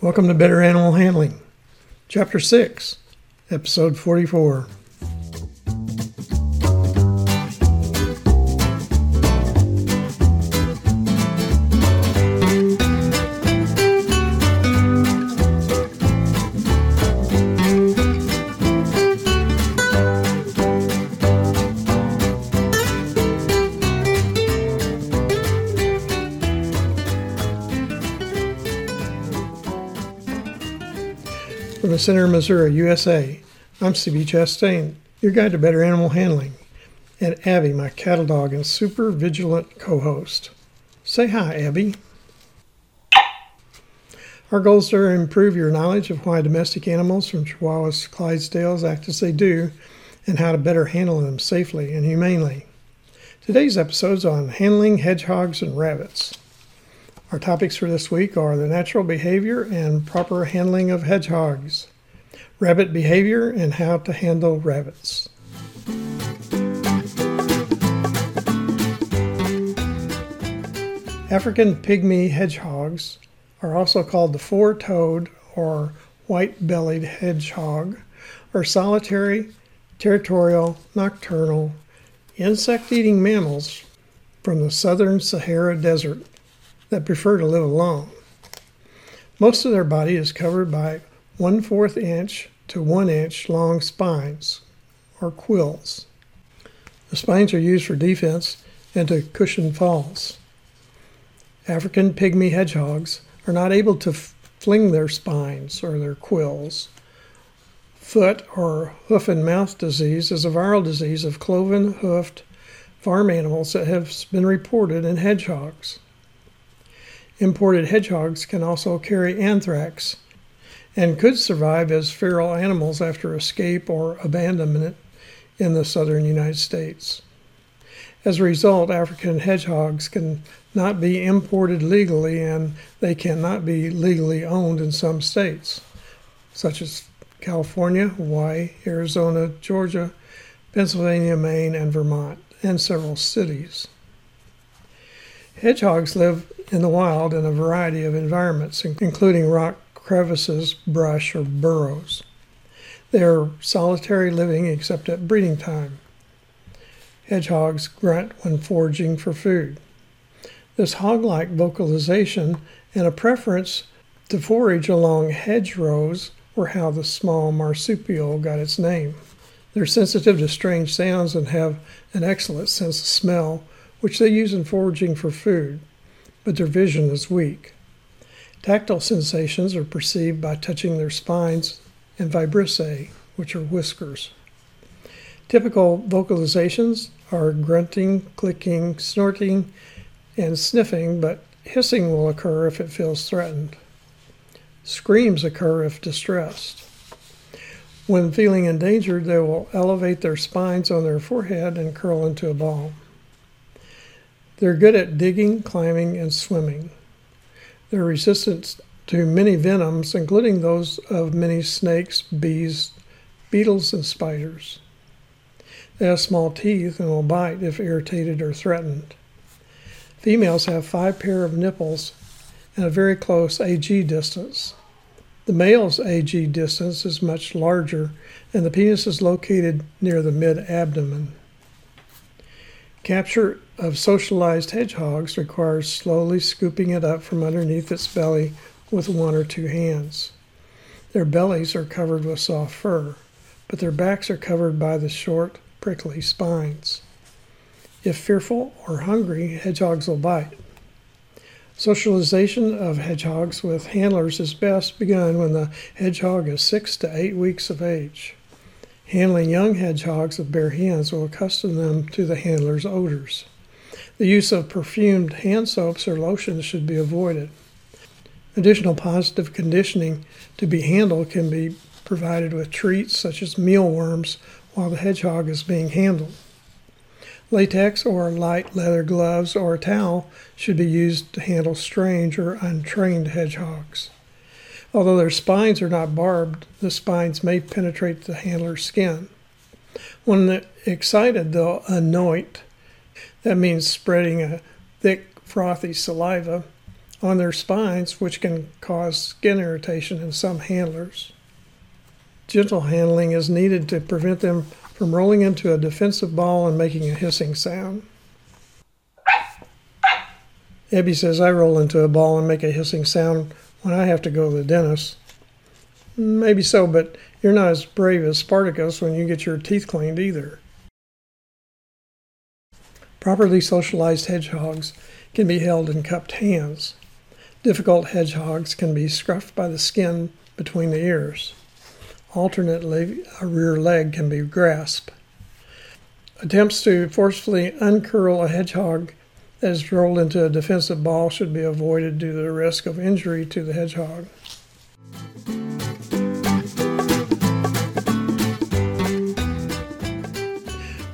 Welcome to Better Animal Handling, Chapter 6, Episode 44. From the Center of Missouri, USA, I'm CB Chastain, your guide to better animal handling, and Abby, my cattle dog and super vigilant co host. Say hi, Abby. Our goal is to improve your knowledge of why domestic animals from Chihuahuas to Clydesdales act as they do and how to better handle them safely and humanely. Today's episode is on handling hedgehogs and rabbits. Our topics for this week are the natural behavior and proper handling of hedgehogs, rabbit behavior, and how to handle rabbits. African pygmy hedgehogs are also called the four toed or white bellied hedgehog, are solitary, territorial, nocturnal, insect eating mammals from the southern Sahara Desert that prefer to live alone. Most of their body is covered by one fourth inch to one inch long spines, or quills. The spines are used for defense and to cushion falls. African pygmy hedgehogs are not able to f- fling their spines or their quills. Foot or hoof and mouth disease is a viral disease of cloven hoofed farm animals that has been reported in hedgehogs. Imported hedgehogs can also carry anthrax and could survive as feral animals after escape or abandonment in the southern United States. As a result, African hedgehogs can not be imported legally and they cannot be legally owned in some states, such as California, Hawaii, Arizona, Georgia, Pennsylvania, Maine, and Vermont, and several cities. Hedgehogs live in the wild in a variety of environments, including rock crevices, brush, or burrows. They are solitary living except at breeding time. Hedgehogs grunt when foraging for food. This hog like vocalization and a preference to forage along hedgerows were how the small marsupial got its name. They're sensitive to strange sounds and have an excellent sense of smell, which they use in foraging for food but their vision is weak. Tactile sensations are perceived by touching their spines and vibrissae, which are whiskers. Typical vocalizations are grunting, clicking, snorting, and sniffing, but hissing will occur if it feels threatened. Screams occur if distressed. When feeling endangered, they will elevate their spines on their forehead and curl into a ball. They're good at digging, climbing, and swimming. They're resistant to many venoms, including those of many snakes, bees, beetles, and spiders. They have small teeth and will bite if irritated or threatened. Females have five pair of nipples and a very close AG distance. The male's AG distance is much larger, and the penis is located near the mid abdomen. Capture of socialized hedgehogs requires slowly scooping it up from underneath its belly with one or two hands. Their bellies are covered with soft fur, but their backs are covered by the short, prickly spines. If fearful or hungry, hedgehogs will bite. Socialization of hedgehogs with handlers is best begun when the hedgehog is six to eight weeks of age. Handling young hedgehogs with bare hands will accustom them to the handler's odors. The use of perfumed hand soaps or lotions should be avoided. Additional positive conditioning to be handled can be provided with treats such as mealworms while the hedgehog is being handled. Latex or light leather gloves or a towel should be used to handle strange or untrained hedgehogs. Although their spines are not barbed, the spines may penetrate the handler's skin. When excited, they'll anoint. That means spreading a thick, frothy saliva on their spines, which can cause skin irritation in some handlers. Gentle handling is needed to prevent them from rolling into a defensive ball and making a hissing sound. Abby says I roll into a ball and make a hissing sound when I have to go to the dentist. Maybe so, but you're not as brave as Spartacus when you get your teeth cleaned either. Properly socialized hedgehogs can be held in cupped hands. Difficult hedgehogs can be scruffed by the skin between the ears. Alternately, a rear leg can be grasped. Attempts to forcefully uncurl a hedgehog that is rolled into a defensive ball should be avoided due to the risk of injury to the hedgehog.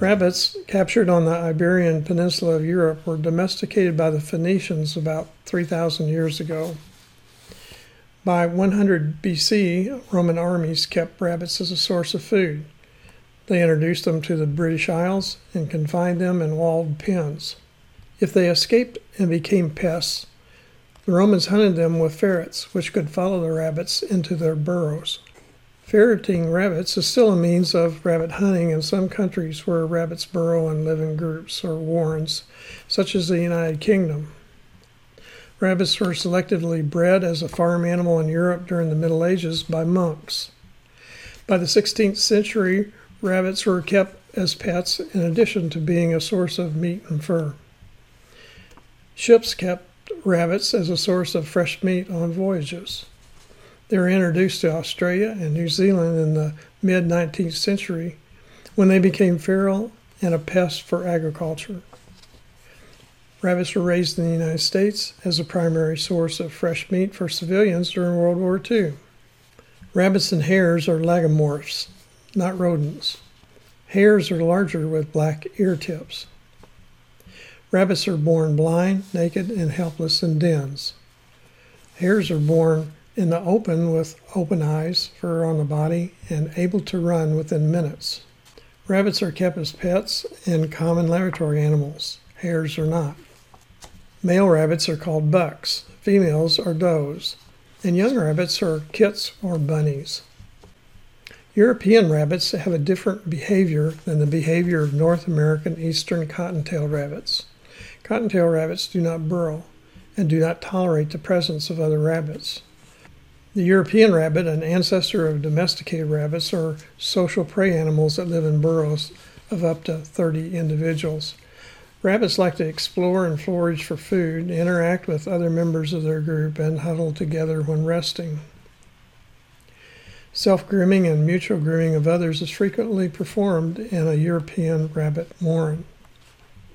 Rabbits captured on the Iberian Peninsula of Europe were domesticated by the Phoenicians about 3,000 years ago. By 100 BC, Roman armies kept rabbits as a source of food. They introduced them to the British Isles and confined them in walled pens. If they escaped and became pests, the Romans hunted them with ferrets, which could follow the rabbits into their burrows. Ferreting rabbits is still a means of rabbit hunting in some countries where rabbits burrow and live in groups or warrens, such as the United Kingdom. Rabbits were selectively bred as a farm animal in Europe during the Middle Ages by monks. By the 16th century, rabbits were kept as pets in addition to being a source of meat and fur. Ships kept rabbits as a source of fresh meat on voyages. They were introduced to Australia and New Zealand in the mid 19th century when they became feral and a pest for agriculture. Rabbits were raised in the United States as a primary source of fresh meat for civilians during World War II. Rabbits and hares are lagomorphs, not rodents. Hares are larger with black ear tips. Rabbits are born blind, naked, and helpless in dens. Hares are born in the open with open eyes, fur on the body, and able to run within minutes. Rabbits are kept as pets and common laboratory animals. Hares are not. Male rabbits are called bucks, females are does, and young rabbits are kits or bunnies. European rabbits have a different behavior than the behavior of North American eastern cottontail rabbits. Cottontail rabbits do not burrow and do not tolerate the presence of other rabbits. The European rabbit, an ancestor of domesticated rabbits, are social prey animals that live in burrows of up to 30 individuals. Rabbits like to explore and forage for food, interact with other members of their group, and huddle together when resting. Self grooming and mutual grooming of others is frequently performed in a European rabbit warren.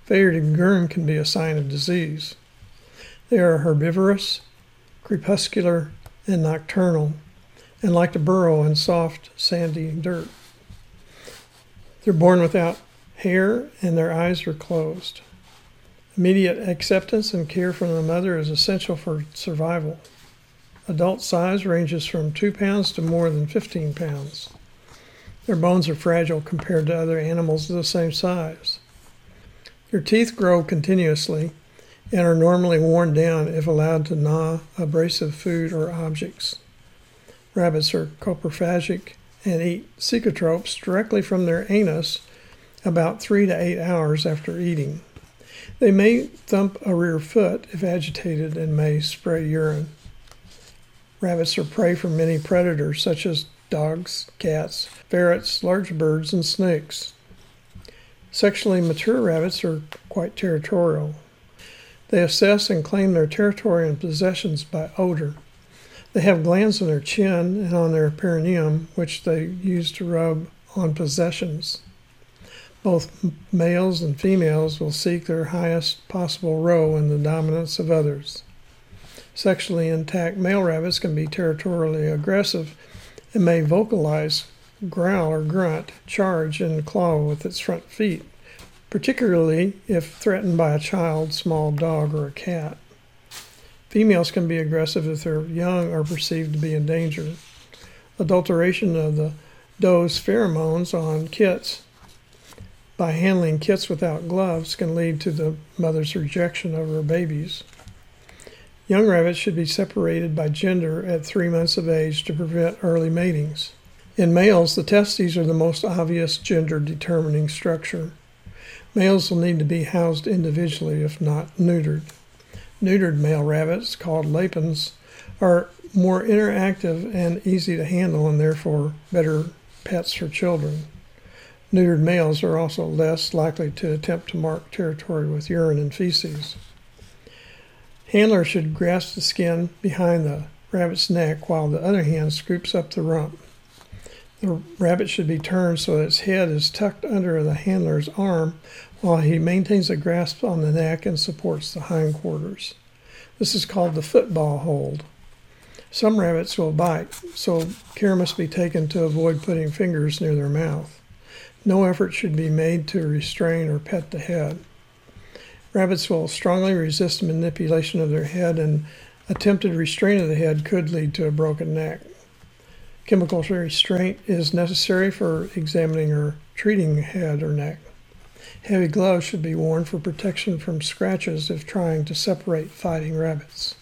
Failure to groom can be a sign of disease. They are herbivorous, crepuscular, and nocturnal, and like to burrow in soft, sandy dirt. They're born without hair, and their eyes are closed. Immediate acceptance and care from the mother is essential for survival. Adult size ranges from 2 pounds to more than 15 pounds. Their bones are fragile compared to other animals of the same size. Their teeth grow continuously and are normally worn down if allowed to gnaw abrasive food or objects. Rabbits are coprophagic and eat cecotropes directly from their anus about three to eight hours after eating. They may thump a rear foot if agitated and may spray urine. Rabbits are prey for many predators such as dogs, cats, ferrets, large birds, and snakes. Sexually mature rabbits are quite territorial. They assess and claim their territory and possessions by odor. They have glands on their chin and on their perineum, which they use to rub on possessions. Both males and females will seek their highest possible row in the dominance of others. Sexually intact male rabbits can be territorially aggressive and may vocalize, growl or grunt, charge, and claw with its front feet particularly if threatened by a child, small dog, or a cat. Females can be aggressive if their young are perceived to be in danger. Adulteration of the doe's pheromones on kits by handling kits without gloves can lead to the mother's rejection of her babies. Young rabbits should be separated by gender at three months of age to prevent early matings. In males, the testes are the most obvious gender determining structure. Males will need to be housed individually if not neutered. Neutered male rabbits, called lapins, are more interactive and easy to handle and therefore better pets for children. Neutered males are also less likely to attempt to mark territory with urine and feces. Handler should grasp the skin behind the rabbit's neck while the other hand scoops up the rump. The rabbit should be turned so that its head is tucked under the handler's arm while he maintains a grasp on the neck and supports the hindquarters. This is called the football hold. Some rabbits will bite, so care must be taken to avoid putting fingers near their mouth. No effort should be made to restrain or pet the head. Rabbits will strongly resist manipulation of their head, and attempted restraint of the head could lead to a broken neck. Chemical restraint is necessary for examining or treating head or neck. Heavy gloves should be worn for protection from scratches if trying to separate fighting rabbits.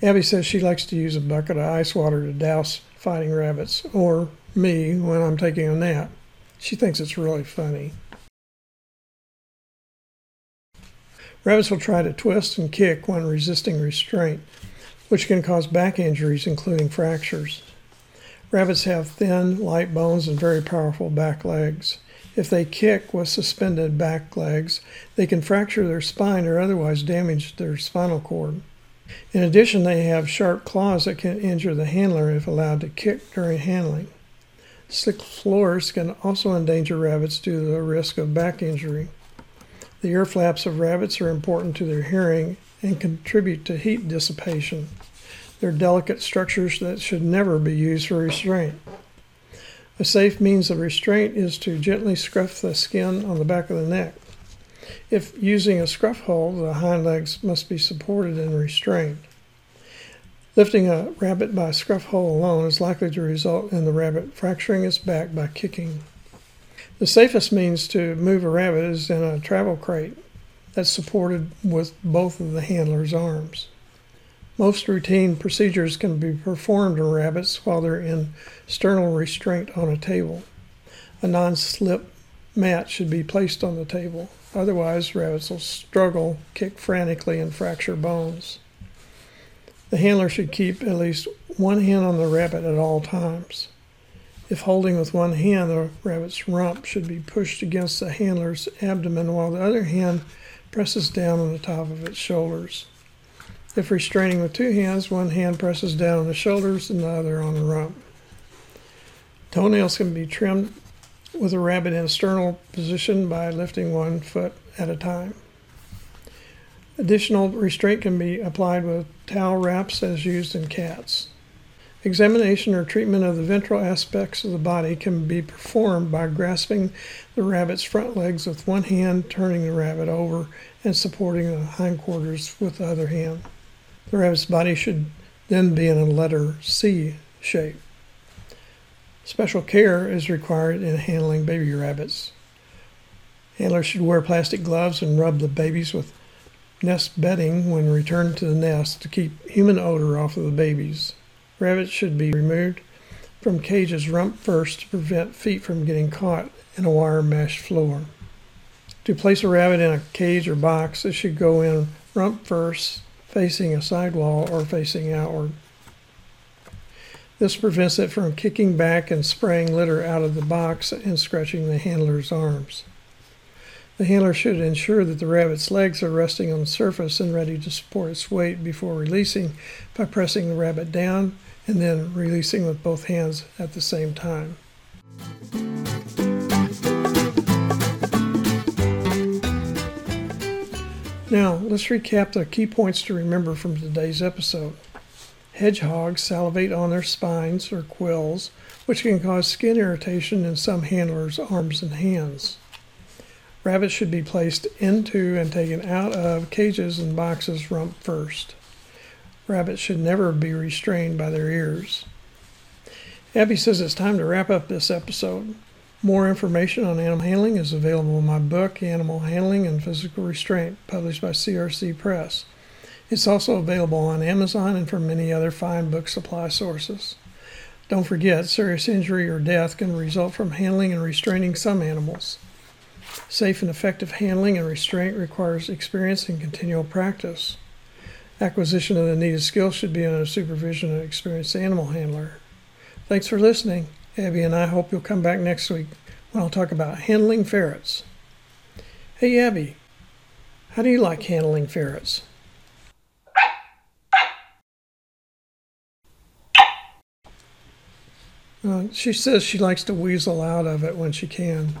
Abby says she likes to use a bucket of ice water to douse fighting rabbits, or me when I'm taking a nap. She thinks it's really funny. Rabbits will try to twist and kick when resisting restraint, which can cause back injuries, including fractures. Rabbits have thin, light bones and very powerful back legs. If they kick with suspended back legs, they can fracture their spine or otherwise damage their spinal cord. In addition, they have sharp claws that can injure the handler if allowed to kick during handling. Slick floors can also endanger rabbits due to the risk of back injury. The ear flaps of rabbits are important to their hearing and contribute to heat dissipation. They're delicate structures that should never be used for restraint. A safe means of restraint is to gently scruff the skin on the back of the neck. If using a scruff hold, the hind legs must be supported and restrained. Lifting a rabbit by a scruff hold alone is likely to result in the rabbit fracturing its back by kicking. The safest means to move a rabbit is in a travel crate that's supported with both of the handler's arms. Most routine procedures can be performed in rabbits while they're in sternal restraint on a table. A non slip mat should be placed on the table. Otherwise, rabbits will struggle, kick frantically, and fracture bones. The handler should keep at least one hand on the rabbit at all times. If holding with one hand, the rabbit's rump should be pushed against the handler's abdomen while the other hand presses down on the top of its shoulders. If restraining with two hands, one hand presses down on the shoulders and the other on the rump. Toenails can be trimmed with a rabbit in a sternal position by lifting one foot at a time. Additional restraint can be applied with towel wraps as used in cats. Examination or treatment of the ventral aspects of the body can be performed by grasping the rabbit's front legs with one hand, turning the rabbit over, and supporting the hindquarters with the other hand. The rabbit's body should then be in a letter C shape. Special care is required in handling baby rabbits. Handlers should wear plastic gloves and rub the babies with nest bedding when returned to the nest to keep human odor off of the babies. Rabbits should be removed from cages rump first to prevent feet from getting caught in a wire mesh floor. To place a rabbit in a cage or box, it should go in rump first, facing a sidewall or facing outward. This prevents it from kicking back and spraying litter out of the box and scratching the handler's arms. The handler should ensure that the rabbit's legs are resting on the surface and ready to support its weight before releasing by pressing the rabbit down and then releasing with both hands at the same time. Now, let's recap the key points to remember from today's episode. Hedgehogs salivate on their spines or quills, which can cause skin irritation in some handlers' arms and hands. Rabbits should be placed into and taken out of cages and boxes rump first. Rabbits should never be restrained by their ears. Abby says it's time to wrap up this episode. More information on animal handling is available in my book, Animal Handling and Physical Restraint, published by CRC Press. It's also available on Amazon and from many other fine book supply sources. Don't forget, serious injury or death can result from handling and restraining some animals. Safe and effective handling and restraint requires experience and continual practice. Acquisition of the needed skills should be under supervision of an experienced animal handler. Thanks for listening. Abby and I hope you'll come back next week when I'll talk about handling ferrets. Hey, Abby, how do you like handling ferrets? Uh, she says she likes to weasel out of it when she can.